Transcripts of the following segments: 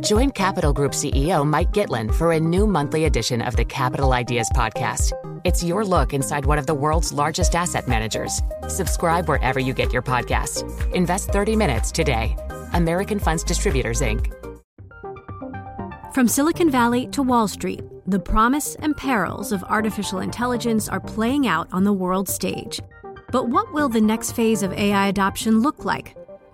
Join Capital Group CEO Mike Gitlin for a new monthly edition of the Capital Ideas Podcast. It's your look inside one of the world's largest asset managers. Subscribe wherever you get your podcasts. Invest 30 minutes today. American Funds Distributors, Inc. From Silicon Valley to Wall Street, the promise and perils of artificial intelligence are playing out on the world stage. But what will the next phase of AI adoption look like?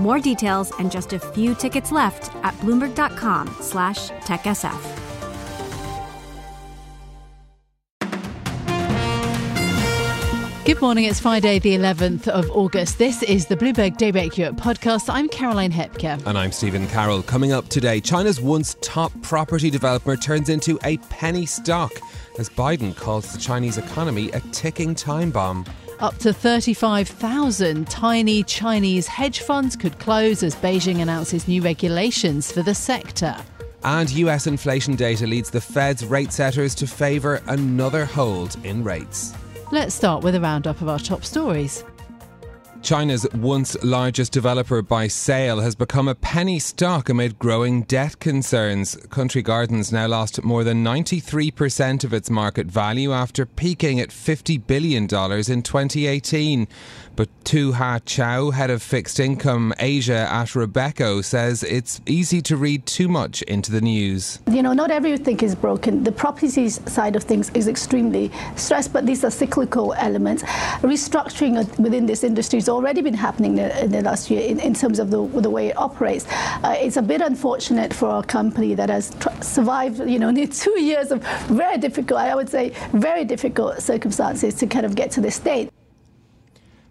More details and just a few tickets left at bloomberg.com slash techsf. Good morning. It's Friday, the 11th of August. This is the Bloomberg Daybreak Europe podcast. I'm Caroline Hepker. And I'm Stephen Carroll. Coming up today, China's once top property developer turns into a penny stock as Biden calls the Chinese economy a ticking time bomb. Up to 35,000 tiny Chinese hedge funds could close as Beijing announces new regulations for the sector. And US inflation data leads the Fed's rate setters to favour another hold in rates. Let's start with a roundup of our top stories. China's once largest developer by sale has become a penny stock amid growing debt concerns. Country Gardens now lost more than 93% of its market value after peaking at $50 billion in 2018. But Tu Ha Chao, head of fixed income Asia at Robeco, says it's easy to read too much into the news. You know, not everything is broken. The properties side of things is extremely stressed, but these are cyclical elements. Restructuring within this industry has already been happening in the last year in, in terms of the, the way it operates. Uh, it's a bit unfortunate for a company that has tr- survived, you know, near two years of very difficult, I would say, very difficult circumstances to kind of get to this state.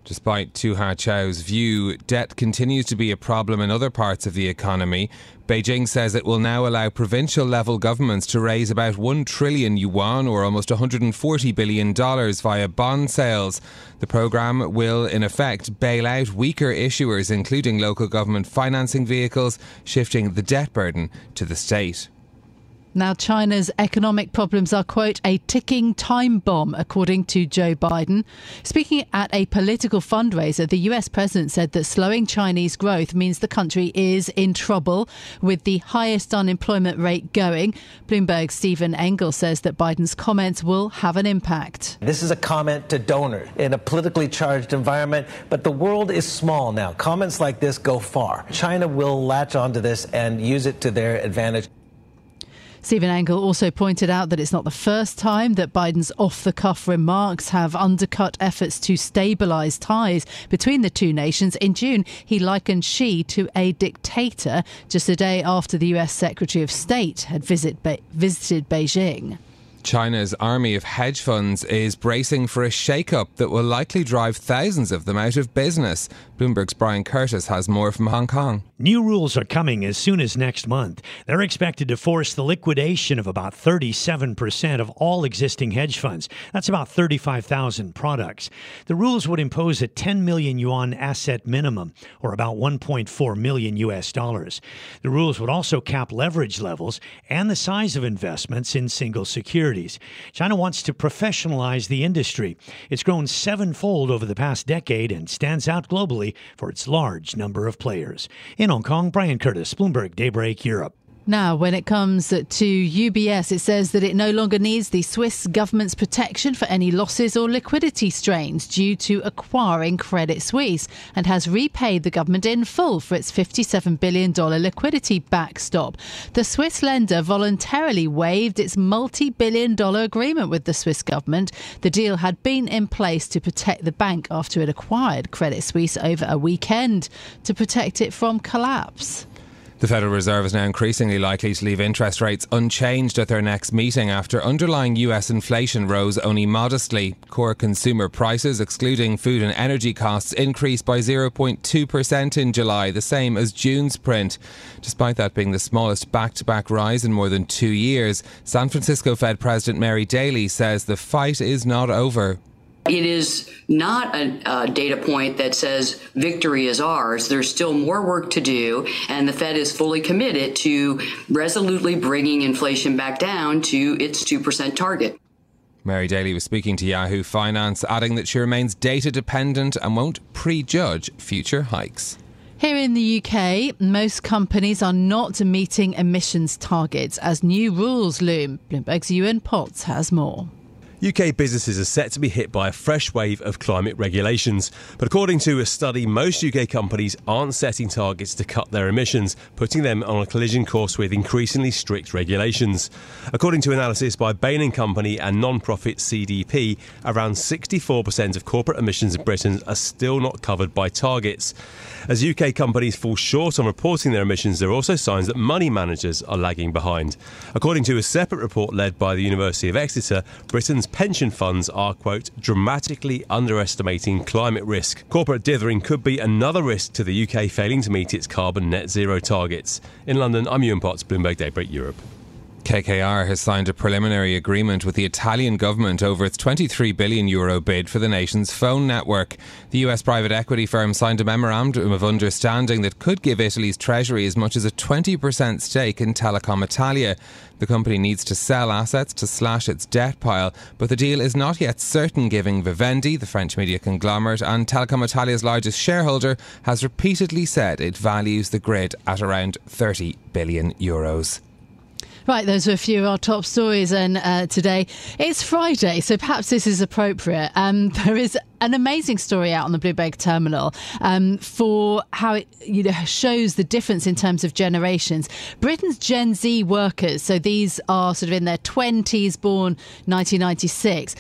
Despite Tu Ha Chao's view, debt continues to be a problem in other parts of the economy. Beijing says it will now allow provincial level governments to raise about 1 trillion yuan or almost $140 billion via bond sales. The programme will, in effect, bail out weaker issuers, including local government financing vehicles, shifting the debt burden to the state. Now, China's economic problems are, quote, a ticking time bomb, according to Joe Biden. Speaking at a political fundraiser, the US president said that slowing Chinese growth means the country is in trouble with the highest unemployment rate going. Bloomberg's Stephen Engle says that Biden's comments will have an impact. This is a comment to donors in a politically charged environment, but the world is small now. Comments like this go far. China will latch onto this and use it to their advantage. Stephen Engle also pointed out that it's not the first time that Biden's off the cuff remarks have undercut efforts to stabilise ties between the two nations. In June, he likened Xi to a dictator just a day after the US Secretary of State had visit visited Beijing. China's army of hedge funds is bracing for a shake-up that will likely drive thousands of them out of business. Bloomberg's Brian Curtis has more from Hong Kong. New rules are coming as soon as next month. They're expected to force the liquidation of about 37% of all existing hedge funds. That's about 35,000 products. The rules would impose a 10 million yuan asset minimum, or about 1.4 million US dollars. The rules would also cap leverage levels and the size of investments in single securities. China wants to professionalize the industry. It's grown sevenfold over the past decade and stands out globally for its large number of players. In Hong Kong, Brian Curtis, Bloomberg Daybreak Europe. Now, when it comes to UBS, it says that it no longer needs the Swiss government's protection for any losses or liquidity strains due to acquiring Credit Suisse and has repaid the government in full for its $57 billion liquidity backstop. The Swiss lender voluntarily waived its multi billion dollar agreement with the Swiss government. The deal had been in place to protect the bank after it acquired Credit Suisse over a weekend to protect it from collapse. The Federal Reserve is now increasingly likely to leave interest rates unchanged at their next meeting after underlying US inflation rose only modestly. Core consumer prices, excluding food and energy costs, increased by 0.2% in July, the same as June's print. Despite that being the smallest back to back rise in more than two years, San Francisco Fed President Mary Daly says the fight is not over. It is not a, a, data point that says victory is ours. There's still more work to do, and the Fed is fully committed to resolutely bringing inflation back down to its 2% target. Mary Daly was speaking to Yahoo Finance, adding that she remains data dependent and won't prejudge future hikes. Here in the UK, most companies are not meeting emissions targets as new rules loom. Bloomberg's Yuan Potts has more. UK businesses are set to be hit by a fresh wave of climate regulations. But according to a study, most UK companies aren't setting targets to cut their emissions, putting them on a collision course with increasingly strict regulations. According to analysis by Bain & Company and non-profit CDP, around 64% of corporate emissions in Britain are still not covered by targets. As UK companies fall short on reporting their emissions, there are also signs that money managers are lagging behind. According to a separate report led by the University of Exeter, Britain's pension funds are, quote, dramatically underestimating climate risk. Corporate dithering could be another risk to the UK failing to meet its carbon net zero targets. In London, I'm Yuan Potts, Bloomberg Daybreak Europe. KKR has signed a preliminary agreement with the Italian government over its 23 billion euro bid for the nation's phone network. The US private equity firm signed a memorandum of understanding that could give Italy's treasury as much as a 20% stake in Telecom Italia. The company needs to sell assets to slash its debt pile, but the deal is not yet certain, giving Vivendi, the French media conglomerate, and Telecom Italia's largest shareholder, has repeatedly said it values the grid at around 30 billion euros. Right, those are a few of our top stories and uh, today. It's Friday, so perhaps this is appropriate. Um, there is an amazing story out on the Bloomberg terminal um, for how it you know shows the difference in terms of generations. Britain's Gen Z workers, so these are sort of in their 20s, born 1996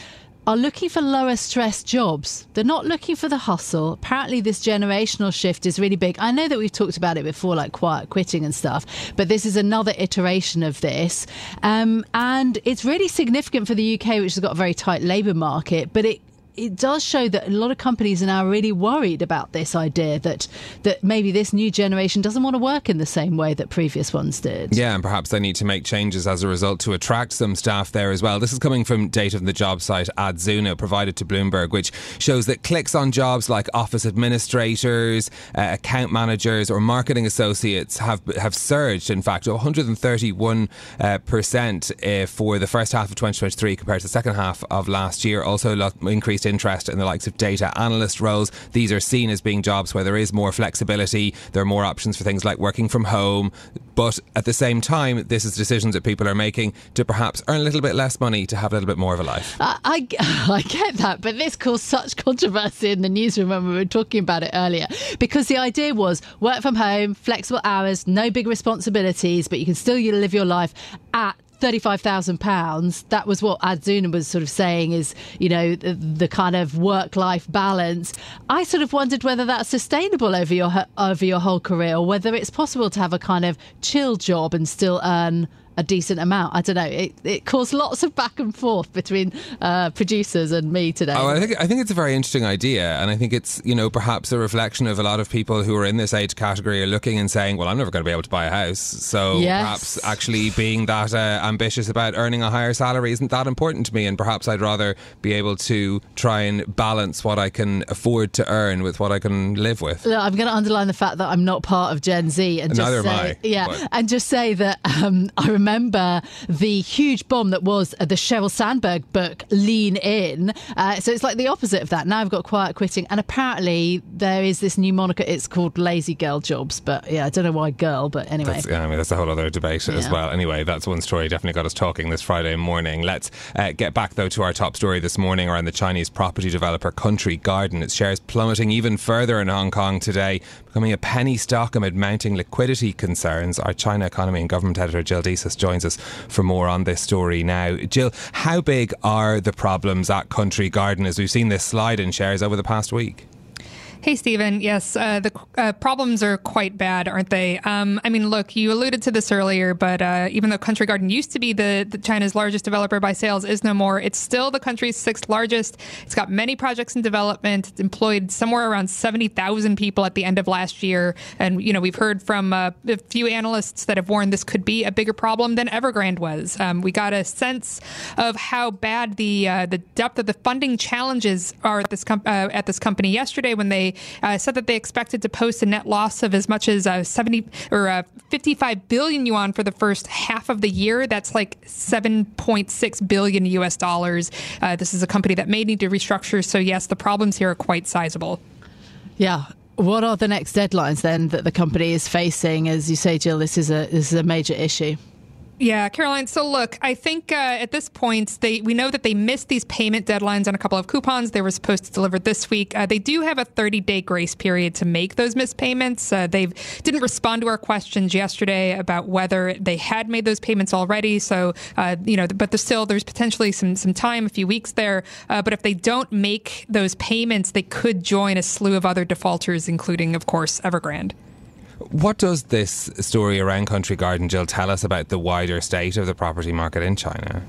are looking for lower stress jobs. They're not looking for the hustle. Apparently, this generational shift is really big. I know that we've talked about it before, like quiet quitting and stuff, but this is another iteration of this. Um, and it's really significant for the UK, which has got a very tight labour market, but it it does show that a lot of companies are now really worried about this idea that that maybe this new generation doesn't want to work in the same way that previous ones did. Yeah, and perhaps they need to make changes as a result to attract some staff there as well. This is coming from data from the job site Adzuna provided to Bloomberg, which shows that clicks on jobs like office administrators, uh, account managers, or marketing associates have have surged. In fact, 131 uh, percent uh, for the first half of 2023 compared to the second half of last year. Also, increased interest in the likes of data analyst roles. These are seen as being jobs where there is more flexibility, there are more options for things like working from home. But at the same time, this is decisions that people are making to perhaps earn a little bit less money to have a little bit more of a life. I, I, I get that, but this caused such controversy in the newsroom when we were talking about it earlier because the idea was work from home, flexible hours, no big responsibilities, but you can still live your life at £35,000, that was what Adzuna was sort of saying is, you know, the, the kind of work life balance. I sort of wondered whether that's sustainable over your, over your whole career or whether it's possible to have a kind of chill job and still earn a decent amount. I don't know. It, it caused lots of back and forth between uh, producers and me today. Oh, I think I think it's a very interesting idea, and I think it's you know perhaps a reflection of a lot of people who are in this age category are looking and saying, "Well, I'm never going to be able to buy a house." So yes. perhaps actually being that uh, ambitious about earning a higher salary isn't that important to me, and perhaps I'd rather be able to try and balance what I can afford to earn with what I can live with. Look, I'm going to underline the fact that I'm not part of Gen Z, and Neither just say, yeah, but. and just say that um, I remember remember the huge bomb that was the Sheryl Sandberg book, Lean In. Uh, so it's like the opposite of that. Now I've got quiet quitting, and apparently there is this new moniker. It's called Lazy Girl Jobs, but yeah, I don't know why girl, but anyway. That's, I mean, that's a whole other debate yeah. as well. Anyway, that's one story definitely got us talking this Friday morning. Let's uh, get back though to our top story this morning around the Chinese property developer Country Garden. Its shares plummeting even further in Hong Kong today, becoming a penny stock amid mounting liquidity concerns. Our China economy and government editor Jill Disis joins us for more on this story now. Jill, how big are the problems at Country Garden as we've seen this slide in shares over the past week? Hey, Stephen. Yes, uh, the uh, problems are quite bad, aren't they? Um, I mean, look, you alluded to this earlier, but uh, even though Country Garden used to be the, the, China's largest developer by sales, is no more. It's still the country's sixth largest. It's got many projects in development. It's employed somewhere around seventy thousand people at the end of last year, and you know we've heard from uh, a few analysts that have warned this could be a bigger problem than Evergrande was. Um, we got a sense of how bad the uh, the depth of the funding challenges are at this com- uh, at this company yesterday when they uh, said that they expected to post a net loss of as much as uh, 70 or uh, 55 billion yuan for the first half of the year. That's like 7.6 billion US dollars. Uh, this is a company that may need to restructure. So, yes, the problems here are quite sizable. Yeah. What are the next deadlines then that the company is facing? As you say, Jill, this is a this is a major issue. Yeah, Caroline. So look, I think uh, at this point, they we know that they missed these payment deadlines on a couple of coupons. They were supposed to deliver this week. Uh, they do have a 30 day grace period to make those missed payments. Uh, they didn't respond to our questions yesterday about whether they had made those payments already. So uh, you know, but there's still there's potentially some some time, a few weeks there. Uh, but if they don't make those payments, they could join a slew of other defaulters, including, of course, Evergrande. What does this story around Country Garden, Jill, tell us about the wider state of the property market in China?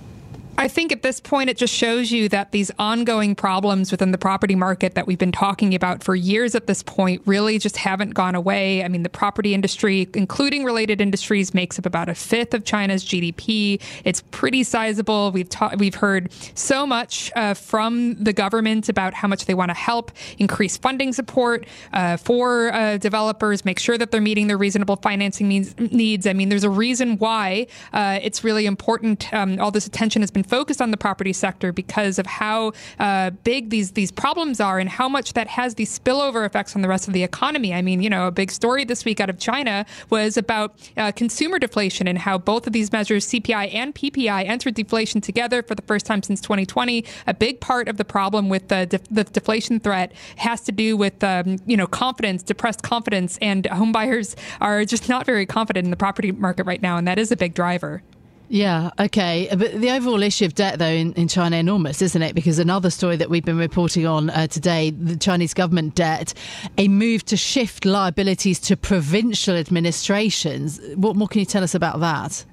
I think at this point, it just shows you that these ongoing problems within the property market that we've been talking about for years at this point really just haven't gone away. I mean, the property industry, including related industries, makes up about a fifth of China's GDP. It's pretty sizable. We've ta- we've heard so much uh, from the government about how much they want to help increase funding support uh, for uh, developers, make sure that they're meeting their reasonable financing needs. I mean, there's a reason why uh, it's really important. Um, all this attention has been focused on the property sector because of how uh, big these these problems are and how much that has these spillover effects on the rest of the economy. I mean, you know, a big story this week out of China was about uh, consumer deflation and how both of these measures, CPI and PPI, entered deflation together for the first time since 2020. A big part of the problem with the, the deflation threat has to do with um, you know confidence, depressed confidence, and homebuyers are just not very confident in the property market right now, and that is a big driver. Yeah, okay. But the overall issue of debt, though, in, in China, enormous, isn't it? Because another story that we've been reporting on uh, today, the Chinese government debt, a move to shift liabilities to provincial administrations. What more can you tell us about that?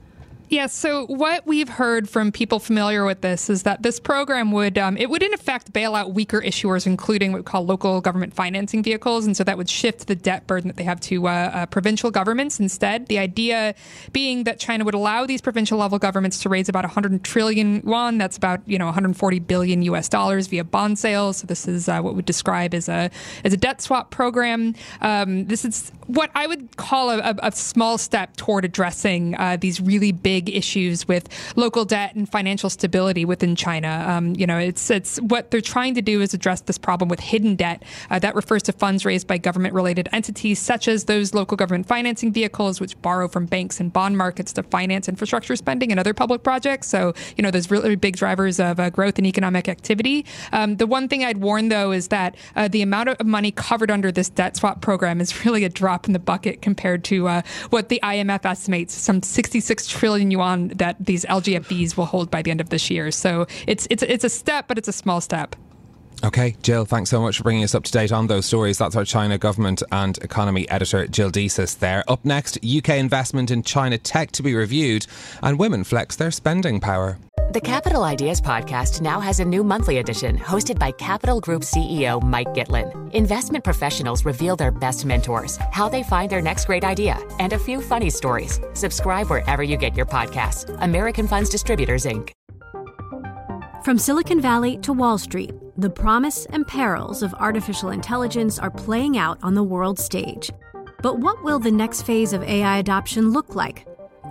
Yeah, so what we've heard from people familiar with this is that this program would um, it would in effect bail out weaker issuers, including what we call local government financing vehicles, and so that would shift the debt burden that they have to uh, uh, provincial governments instead. The idea being that China would allow these provincial level governments to raise about 100 trillion yuan, that's about you know 140 billion U.S. dollars via bond sales. So this is uh, what we describe as a as a debt swap program. Um, this is what I would call a, a, a small step toward addressing uh, these really big issues with local debt and financial stability within China. Um, you know, it's it's what they're trying to do is address this problem with hidden debt. Uh, that refers to funds raised by government-related entities such as those local government financing vehicles, which borrow from banks and bond markets to finance infrastructure spending and other public projects. So, you know, there's really big drivers of uh, growth and economic activity. Um, the one thing I'd warn though is that uh, the amount of money covered under this debt swap program is really a drop in the bucket compared to uh, what the IMF estimates, some 66 trillion yuan that these LGFVs will hold by the end of this year. So it's it's it's a step, but it's a small step. Okay, Jill, thanks so much for bringing us up to date on those stories. That's our China government and economy editor, Jill Disis, there. Up next, UK investment in China tech to be reviewed, and women flex their spending power. The Capital Ideas Podcast now has a new monthly edition hosted by Capital Group CEO Mike Gitlin. Investment professionals reveal their best mentors, how they find their next great idea, and a few funny stories. Subscribe wherever you get your podcasts. American Funds Distributors, Inc. From Silicon Valley to Wall Street, the promise and perils of artificial intelligence are playing out on the world stage. But what will the next phase of AI adoption look like?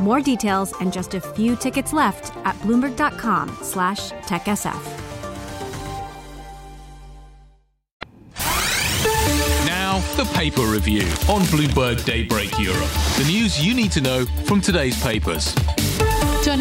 More details and just a few tickets left at bloomberg.com slash techsf. Now, the paper review on Bloomberg Daybreak Europe. The news you need to know from today's papers.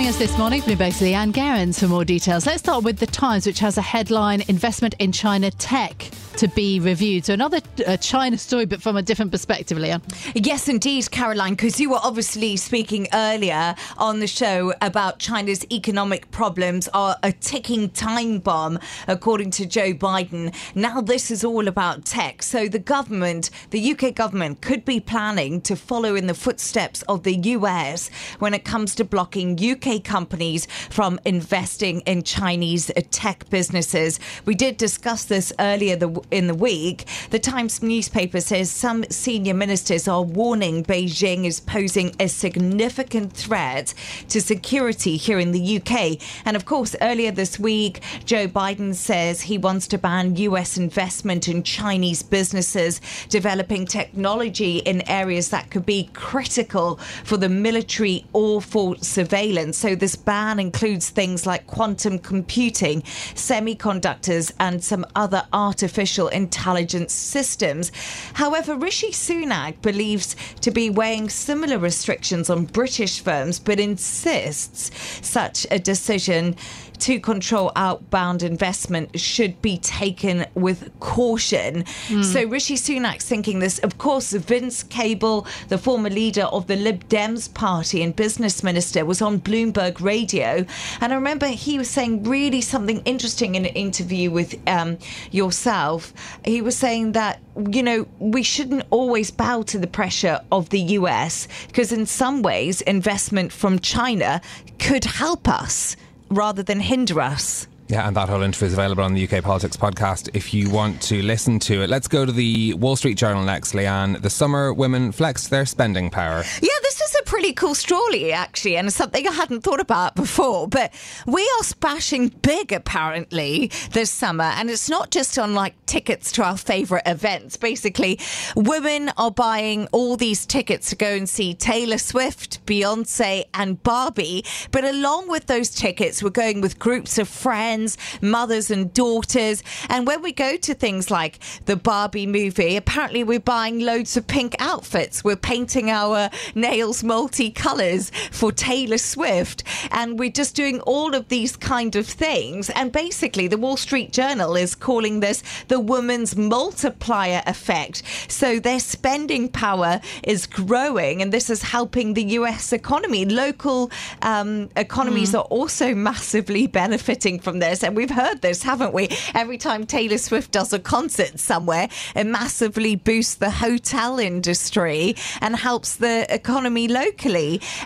Joining us this morning, Bloomberg's Leanne Gerrans for more details. Let's start with The Times, which has a headline Investment in China Tech to be reviewed. So another uh, China story, but from a different perspective, Leanne. Yes, indeed, Caroline, because you were obviously speaking earlier on the show about China's economic problems are a ticking time bomb, according to Joe Biden. Now this is all about tech. So the government, the UK government, could be planning to follow in the footsteps of the US when it comes to blocking UK companies from investing in Chinese tech businesses. We did discuss this earlier in the week. The Times newspaper says some senior ministers are warning Beijing is posing a significant threat to security here in the UK. And of course, earlier this week, Joe Biden says he wants to ban US investment in Chinese businesses developing technology in areas that could be critical for the military or for surveillance. So this ban includes things like quantum computing, semiconductors, and some other artificial intelligence systems. However, Rishi Sunak believes to be weighing similar restrictions on British firms, but insists such a decision to control outbound investment should be taken with caution. Mm. So Rishi Sunak's thinking this. Of course, Vince Cable, the former leader of the Lib Dems party and business minister, was on Bloomberg Radio. And I remember he was saying really something interesting in an interview with um, yourself. He was saying that, you know, we shouldn't always bow to the pressure of the US because in some ways, investment from China could help us rather than hinder us. Yeah, and that whole interview is available on the UK Politics podcast if you want to listen to it. Let's go to the Wall Street Journal next, Leanne. The summer women flexed their spending power. Yeah, this is pretty cool story, actually, and something I hadn't thought about before. But we are splashing big, apparently, this summer. And it's not just on like tickets to our favourite events. Basically, women are buying all these tickets to go and see Taylor Swift, Beyonce, and Barbie. But along with those tickets, we're going with groups of friends, mothers, and daughters. And when we go to things like the Barbie movie, apparently we're buying loads of pink outfits. We're painting our nails multicolours for Taylor Swift. And we're just doing all of these kind of things. And basically, the Wall Street Journal is calling this the woman's multiplier effect. So their spending power is growing, and this is helping the US economy. Local um, economies mm. are also massively benefiting from this. And we've heard this, haven't we? Every time Taylor Swift does a concert somewhere, it massively boosts the hotel industry and helps the economy locally.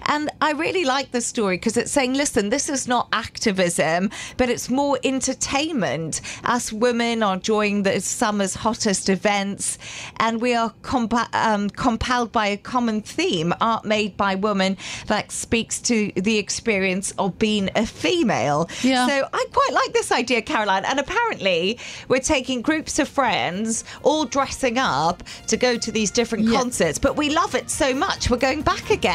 And I really like the story because it's saying, listen, this is not activism, but it's more entertainment. Us women are enjoying the summer's hottest events, and we are compa- um, compelled by a common theme art made by women that speaks to the experience of being a female. Yeah. So I quite like this idea, Caroline. And apparently, we're taking groups of friends all dressing up to go to these different yeah. concerts, but we love it so much, we're going back again.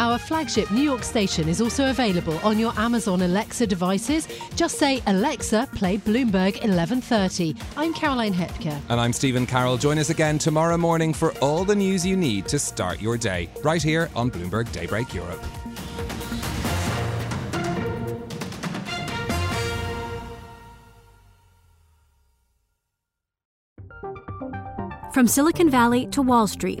Our flagship New York station is also available on your Amazon Alexa devices. Just say, Alexa, play Bloomberg 1130. I'm Caroline Hepker. And I'm Stephen Carroll. Join us again tomorrow morning for all the news you need to start your day, right here on Bloomberg Daybreak Europe. From Silicon Valley to Wall Street,